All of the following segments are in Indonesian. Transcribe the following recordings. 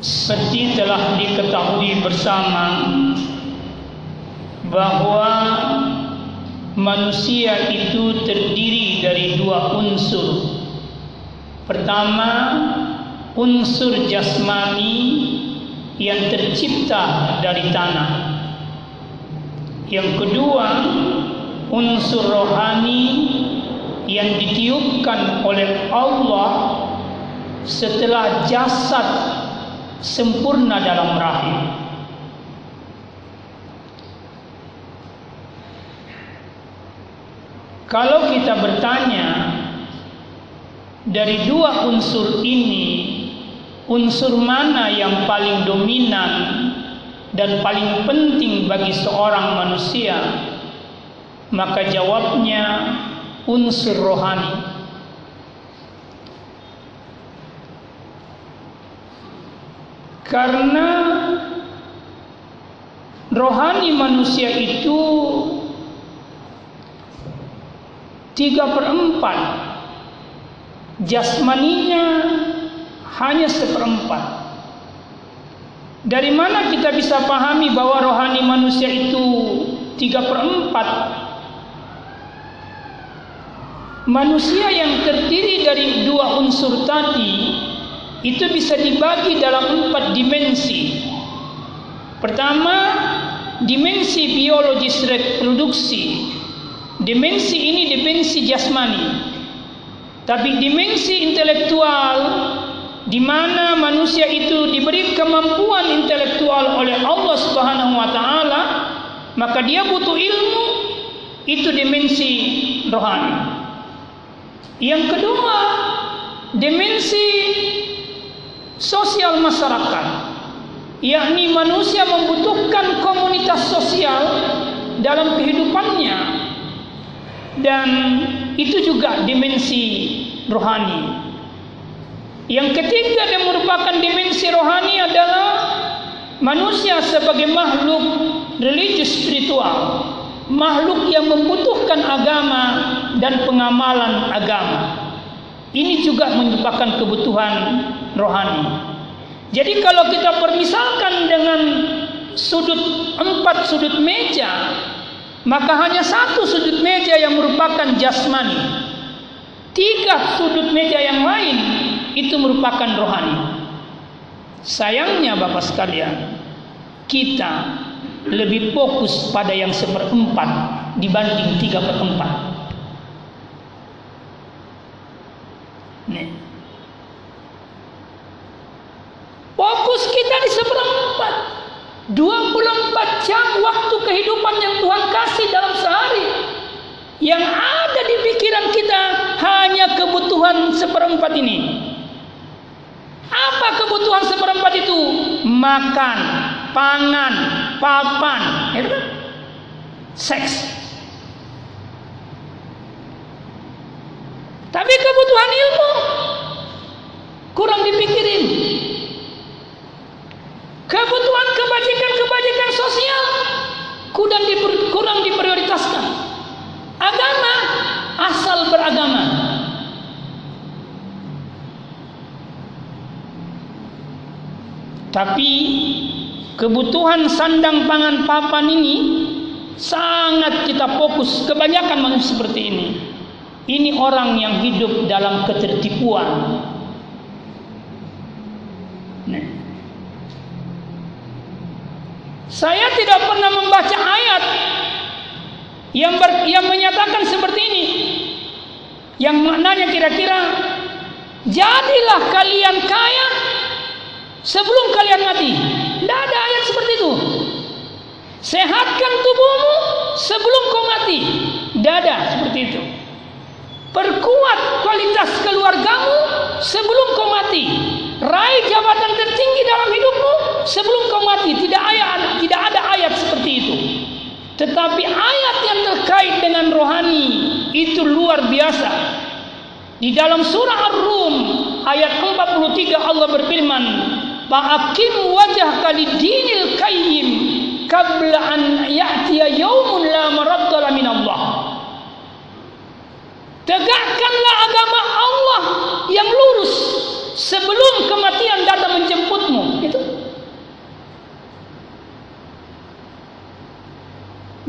seperti telah diketahui bersama bahwa manusia itu terdiri dari dua unsur. Pertama, unsur jasmani yang tercipta dari tanah. Yang kedua, unsur rohani yang ditiupkan oleh Allah setelah jasad sempurna dalam rahim. Kalau kita bertanya dari dua unsur ini, unsur mana yang paling dominan dan paling penting bagi seorang manusia, maka jawabnya unsur rohani. Karena rohani manusia itu tiga perempat jasmaninya hanya seperempat. Dari mana kita bisa pahami bahwa rohani manusia itu tiga perempat manusia yang terdiri dari dua unsur tadi itu bisa dibagi dalam empat dimensi. Pertama, dimensi biologis reproduksi. Dimensi ini dimensi jasmani. Tapi dimensi intelektual di mana manusia itu diberi kemampuan intelektual oleh Allah Subhanahu wa taala, maka dia butuh ilmu itu dimensi rohani. Yang kedua, dimensi sosial masyarakat yakni manusia membutuhkan komunitas sosial dalam kehidupannya. Dan itu juga dimensi rohani. Yang ketiga yang merupakan dimensi rohani adalah manusia sebagai makhluk religius spiritual. Makhluk yang membutuhkan agama dan pengamalan agama. Ini juga merupakan kebutuhan rohani. Jadi kalau kita permisalkan dengan sudut empat sudut meja, maka hanya satu sudut meja yang merupakan jasmani. Tiga sudut meja yang lain itu merupakan rohani. Sayangnya Bapak sekalian, kita lebih fokus pada yang seperempat dibanding tiga perempat. Nih. Fokus kita di seperempat. 24 jam waktu kehidupan yang Tuhan kasih dalam sehari. Yang ada di pikiran kita hanya kebutuhan seperempat ini. Apa kebutuhan seperempat itu? Makan, pangan, papan, itu kan? Seks. Tapi kebutuhan ilmu kurang dipikirin. Kebutuhan kurang, diper, kurang diprioritaskan. Agama asal beragama. Tapi kebutuhan sandang pangan papan ini sangat kita fokus kebanyakan manusia seperti ini. Ini orang yang hidup dalam ketertipuan. Saya tidak pernah membaca ayat yang ber, yang menyatakan seperti ini. Yang maknanya kira-kira jadilah kalian kaya sebelum kalian mati. Tidak ada ayat seperti itu. Sehatkan tubuhmu sebelum kau mati. Tidak ada seperti itu. Perkuat kualitas keluargamu sebelum kau mati. Raih jabatan tertinggi dalam hidupmu sebelum kau mati. Tidak ayat, tidak ada ayat seperti itu. Tetapi ayat yang terkait dengan rohani itu luar biasa. Di dalam surah Ar-Rum ayat 43 Allah berfirman, "Fa'akim wajhaka lid-dinil qayyim qabla an ya'tiya yaumun la maradda min Allah." Tegakkanlah agama Allah yang lurus sebelum kematian datang menjemputmu. Itu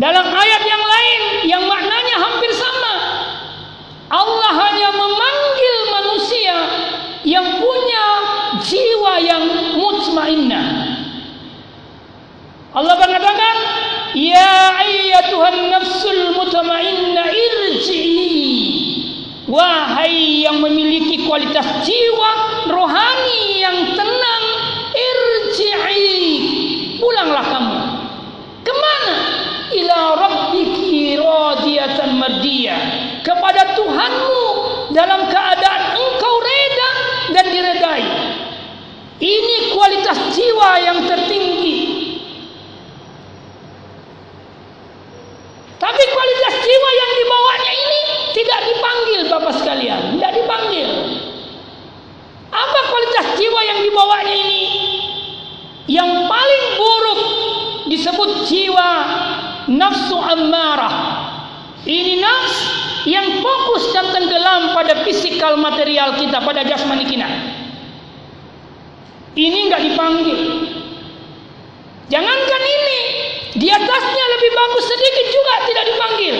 Dalam ayat yang lain yang maknanya hampir sama. Allah hanya memanggil manusia yang punya jiwa yang mutmainnah. Allah mengatakan, "Ya ayyatuhan nafsul mutmainnah irji'i." Wahai yang memiliki kualitas jiwa rohani yang tenang, irji'i. Pulanglah kamu. Rabbiki radiyatan mardiyah. Kepada Tuhanmu dalam keadaan engkau reda dan diredai. Ini kualitas jiwa yang tertinggi. Ammarah. Ini nafs yang fokus dan tenggelam pada fisikal material kita, pada jasmani kita. Ini nggak dipanggil. Jangankan ini, di atasnya lebih bagus sedikit juga tidak dipanggil.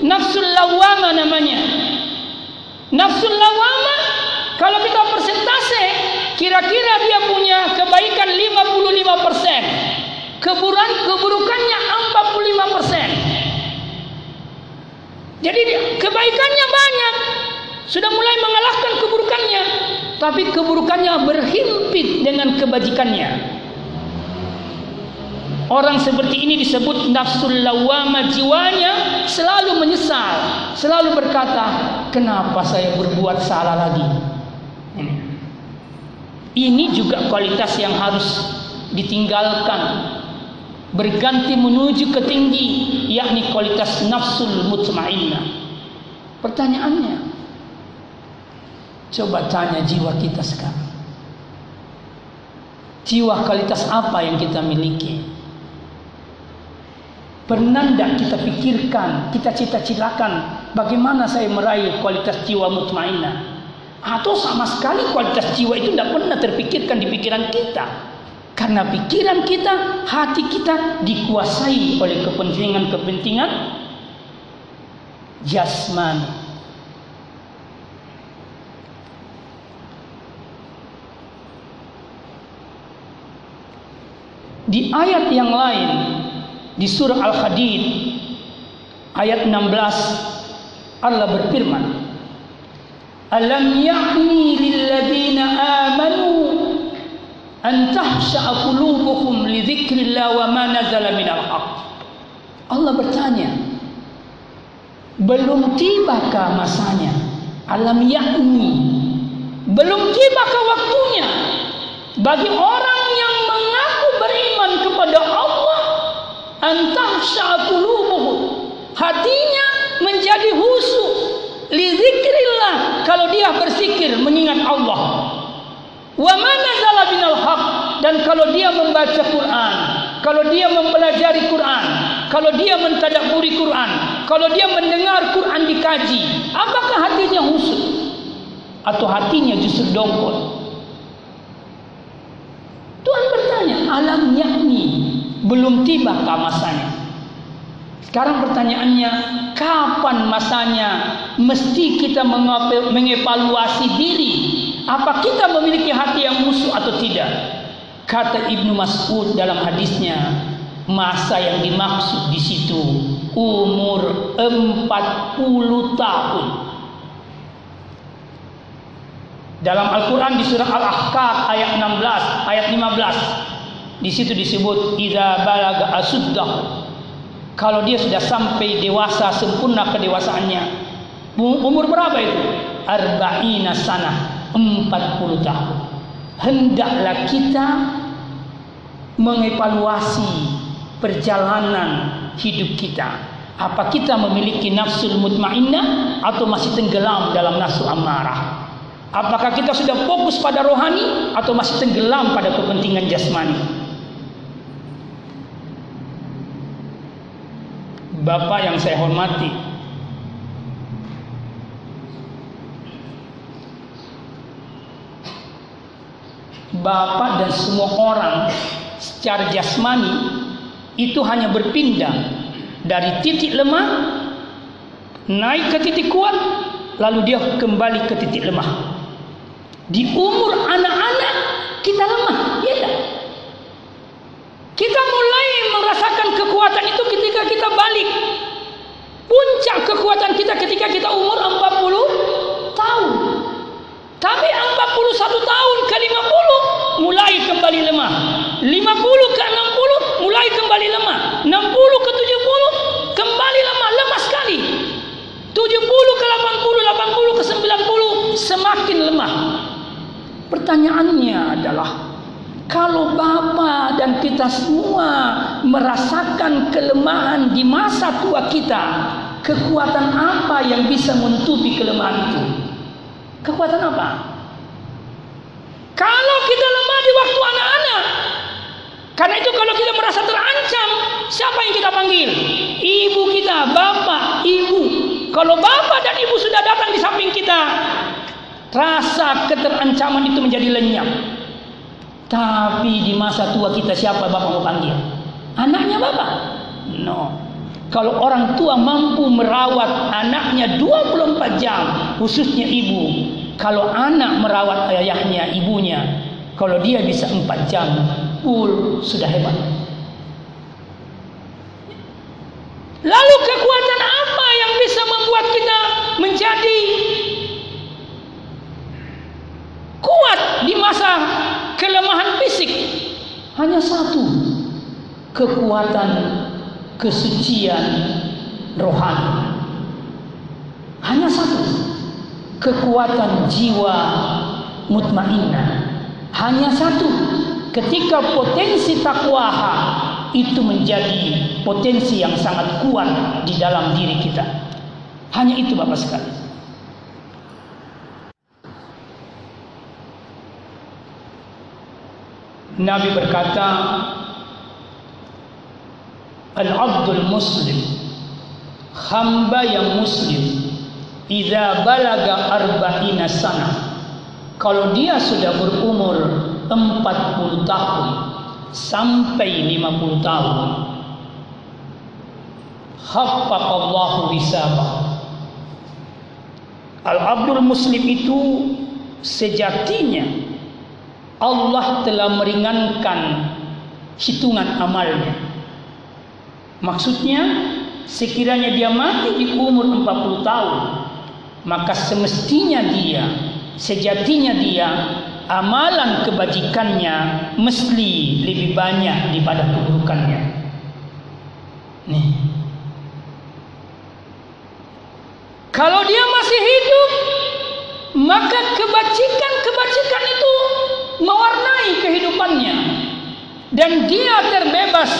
Nafsul lawama namanya. Nafsul lawama kalau kita persentase kira-kira dia punya kebaikan 55 persen. Keburukan keburukannya 45 persen. Jadi kebaikannya banyak. Sudah mulai mengalahkan keburukannya. Tapi keburukannya berhimpit dengan kebajikannya. Orang seperti ini disebut nafsul lawama jiwanya selalu menyesal, selalu berkata, "Kenapa saya berbuat salah lagi?" Ini. Ini juga kualitas yang harus ditinggalkan. Berganti menuju ke tinggi, yakni kualitas nafsul mutmainnah. Pertanyaannya, coba tanya jiwa kita sekarang. Jiwa kualitas apa yang kita miliki? Pernah tidak kita pikirkan, kita cita-citakan bagaimana saya meraih kualitas jiwa mutmainnah? Atau sama sekali kualitas jiwa itu tidak pernah terpikirkan di pikiran kita. Karena pikiran kita, hati kita dikuasai oleh kepentingan-kepentingan jasmani. Di ayat yang lain di surah Al-Hadid ayat 16 Allah berfirman Alam ya'ni lilladzina amanu an tahsha'a li dzikrillah wa ma nazala minal haq Allah bertanya belum tibakah masanya? Alam ya'ni belum tibakah waktunya? Bagi orang yang mengaku beriman kepada Allah antah syaqulubuhum hatinya menjadi husu li zikrillah kalau dia berzikir mengingat Allah wa mana binal haq dan kalau dia membaca Quran kalau dia mempelajari Quran kalau dia mentadaburi Quran kalau dia mendengar Quran dikaji apakah hatinya husu atau hatinya justru dongkol Tuhan bertanya alam yakni belum tiba masanya. Sekarang pertanyaannya, kapan masanya mesti kita mengevaluasi diri? Apa kita memiliki hati yang musuh atau tidak? Kata Ibnu Mas'ud dalam hadisnya, masa yang dimaksud di situ umur 40 tahun. Dalam Al-Quran di surah Al-Ahqaf ayat 16, ayat 15 di situ disebut idza balaga asuddah. Kalau dia sudah sampai dewasa sempurna kedewasaannya. Umur berapa itu? Arba'ina sana, 40 tahun. Hendaklah kita mengevaluasi perjalanan hidup kita. Apa kita memiliki nafsu mutmainnah atau masih tenggelam dalam nafsu amarah? Apakah kita sudah fokus pada rohani atau masih tenggelam pada kepentingan jasmani? Bapak yang saya hormati, Bapak dan semua orang secara jasmani itu hanya berpindah dari titik lemah naik ke titik kuat lalu dia kembali ke titik lemah. Di umur anak-anak kita lemah ya tak? kita mulai merasakan kekuatan itu ketika kita balik. Puncak kekuatan kita ketika kita umur 40 tahun. Tapi 41 tahun ke 50 mulai kembali lemah 50 ke 60 mulai kembali lemah 60 ke 70 kembali lemah lemah sekali 70 ke 80 80 ke 90 semakin lemah pertanyaannya adalah kalau Bapa dan kita semua merasakan kelemahan di masa tua kita, kekuatan apa yang bisa menutupi kelemahan itu? Kekuatan apa? Kalau kita lemah di waktu anak-anak, karena itu kalau kita merasa terancam, siapa yang kita panggil? Ibu kita, bapak, ibu. Kalau bapak dan ibu sudah datang di samping kita, rasa keterancaman itu menjadi lenyap. Tapi di masa tua kita siapa bapak mau panggil? Anaknya bapak? No. Kalau orang tua mampu merawat anaknya 24 jam, khususnya ibu. Kalau anak merawat ayahnya, ibunya, kalau dia bisa 4 jam, full sudah hebat. Lalu kekuatan apa yang bisa membuat kita menjadi kuat di masa kelemahan fisik? Hanya satu, kekuatan kesucian rohani. Hanya satu, kekuatan jiwa mutmainnah. Hanya satu, ketika potensi takwa itu menjadi potensi yang sangat kuat di dalam diri kita. Hanya itu Bapak sekalian. Nabi berkata, Al-abdul muslim Hamba yang muslim Iza balaga arba'ina sana Kalau dia sudah berumur 40 tahun Sampai 50 tahun Haffaqallahu hisabah. Al-abdul muslim itu Sejatinya Allah telah meringankan Hitungan amalnya. Maksudnya sekiranya dia mati di umur 40 tahun maka semestinya dia sejatinya dia amalan kebajikannya mesti lebih banyak daripada keburukannya. Nih. Kalau dia masih hidup maka kebajikan-kebajikan itu mewarnai kehidupannya dan dia terbebas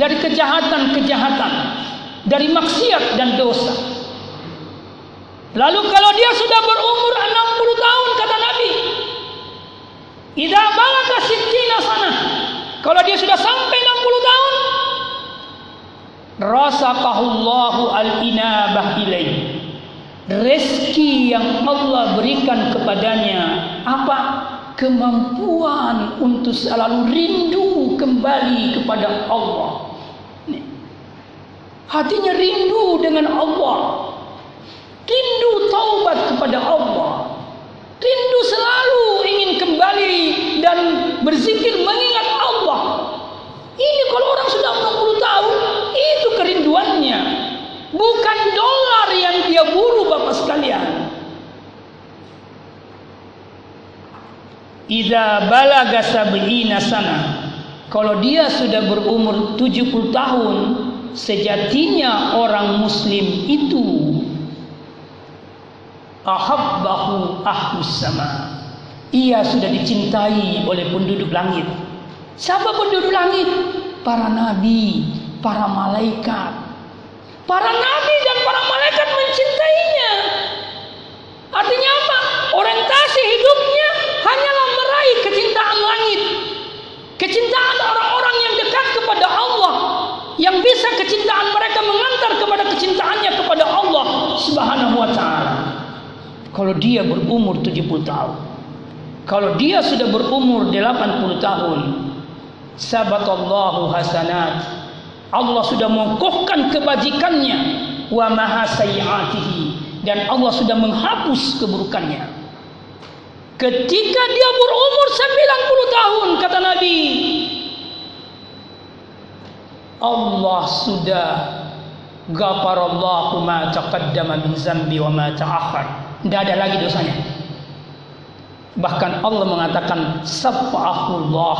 dari kejahatan-kejahatan, dari maksiat dan dosa. Lalu kalau dia sudah berumur 60 tahun "Idza balaga sittina sana." Kalau dia sudah sampai 60 tahun, rasaqahullahu al-inabah ilaih. Rezeki yang Allah berikan kepadanya apa? Kemampuan untuk selalu rindu kembali kepada Allah. Hatinya rindu dengan Allah. Rindu taubat kepada Allah. Rindu selalu kembali dan berzikir mengingat Allah. Ini kalau orang sudah 60 tahun, itu kerinduannya. Bukan dolar yang dia buru Bapak sekalian. Idza balaga sab'ina sana. Kalau dia sudah berumur 70 tahun, sejatinya orang muslim itu ahabbahu ahlus sama ia sudah dicintai oleh penduduk langit. Siapa penduduk langit? Para nabi para malaikat. Para nabi dan para malaikat mencintainya. Artinya apa? Orientasi hidupnya hanyalah meraih kecintaan langit. Kecintaan orang-orang yang dekat kepada Allah yang bisa kecintaan mereka mengantar kepada kecintaannya kepada Allah Subhanahu wa taala. Kalau dia berumur 70 tahun. Kalau dia sudah berumur 80 tahun, sabatallahu hasanat. Allah sudah mengokohkan kebajikannya wa maha dan Allah sudah menghapus keburukannya. Ketika dia berumur 90 tahun kata Nabi Allah sudah ghafarallahu ma taqaddama min zambi wa ma ta'akhkhar. Tidak ada lagi dosanya. Bahkan Allah mengatakan safa'ahullah.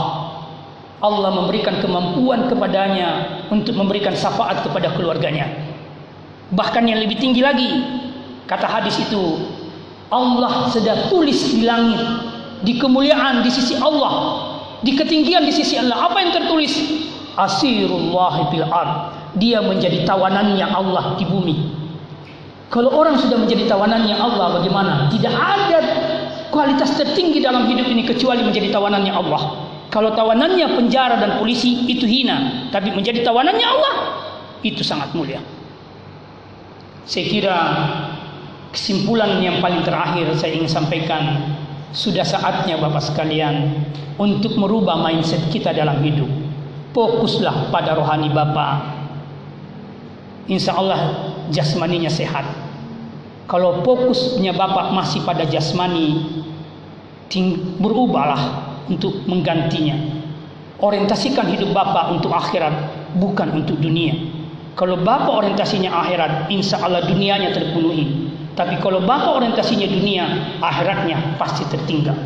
Allah memberikan kemampuan kepadanya untuk memberikan syafaat kepada keluarganya. Bahkan yang lebih tinggi lagi, kata hadis itu, Allah sudah tulis di langit, di kemuliaan di sisi Allah, di ketinggian di sisi Allah. Apa yang tertulis? Asirullah fil ard dia menjadi tawanannya Allah di bumi. Kalau orang sudah menjadi tawanannya Allah bagaimana? Tidak ada kualitas tertinggi dalam hidup ini kecuali menjadi tawanannya Allah. Kalau tawanannya penjara dan polisi itu hina, tapi menjadi tawanannya Allah itu sangat mulia. Saya kira kesimpulan yang paling terakhir saya ingin sampaikan sudah saatnya Bapak sekalian untuk merubah mindset kita dalam hidup. Fokuslah pada rohani Bapak, insya Allah jasmaninya sehat. Kalau fokusnya bapak masih pada jasmani, berubahlah untuk menggantinya. Orientasikan hidup bapak untuk akhirat, bukan untuk dunia. Kalau bapak orientasinya akhirat, insya Allah dunianya terpenuhi. Tapi kalau bapak orientasinya dunia, akhiratnya pasti tertinggal.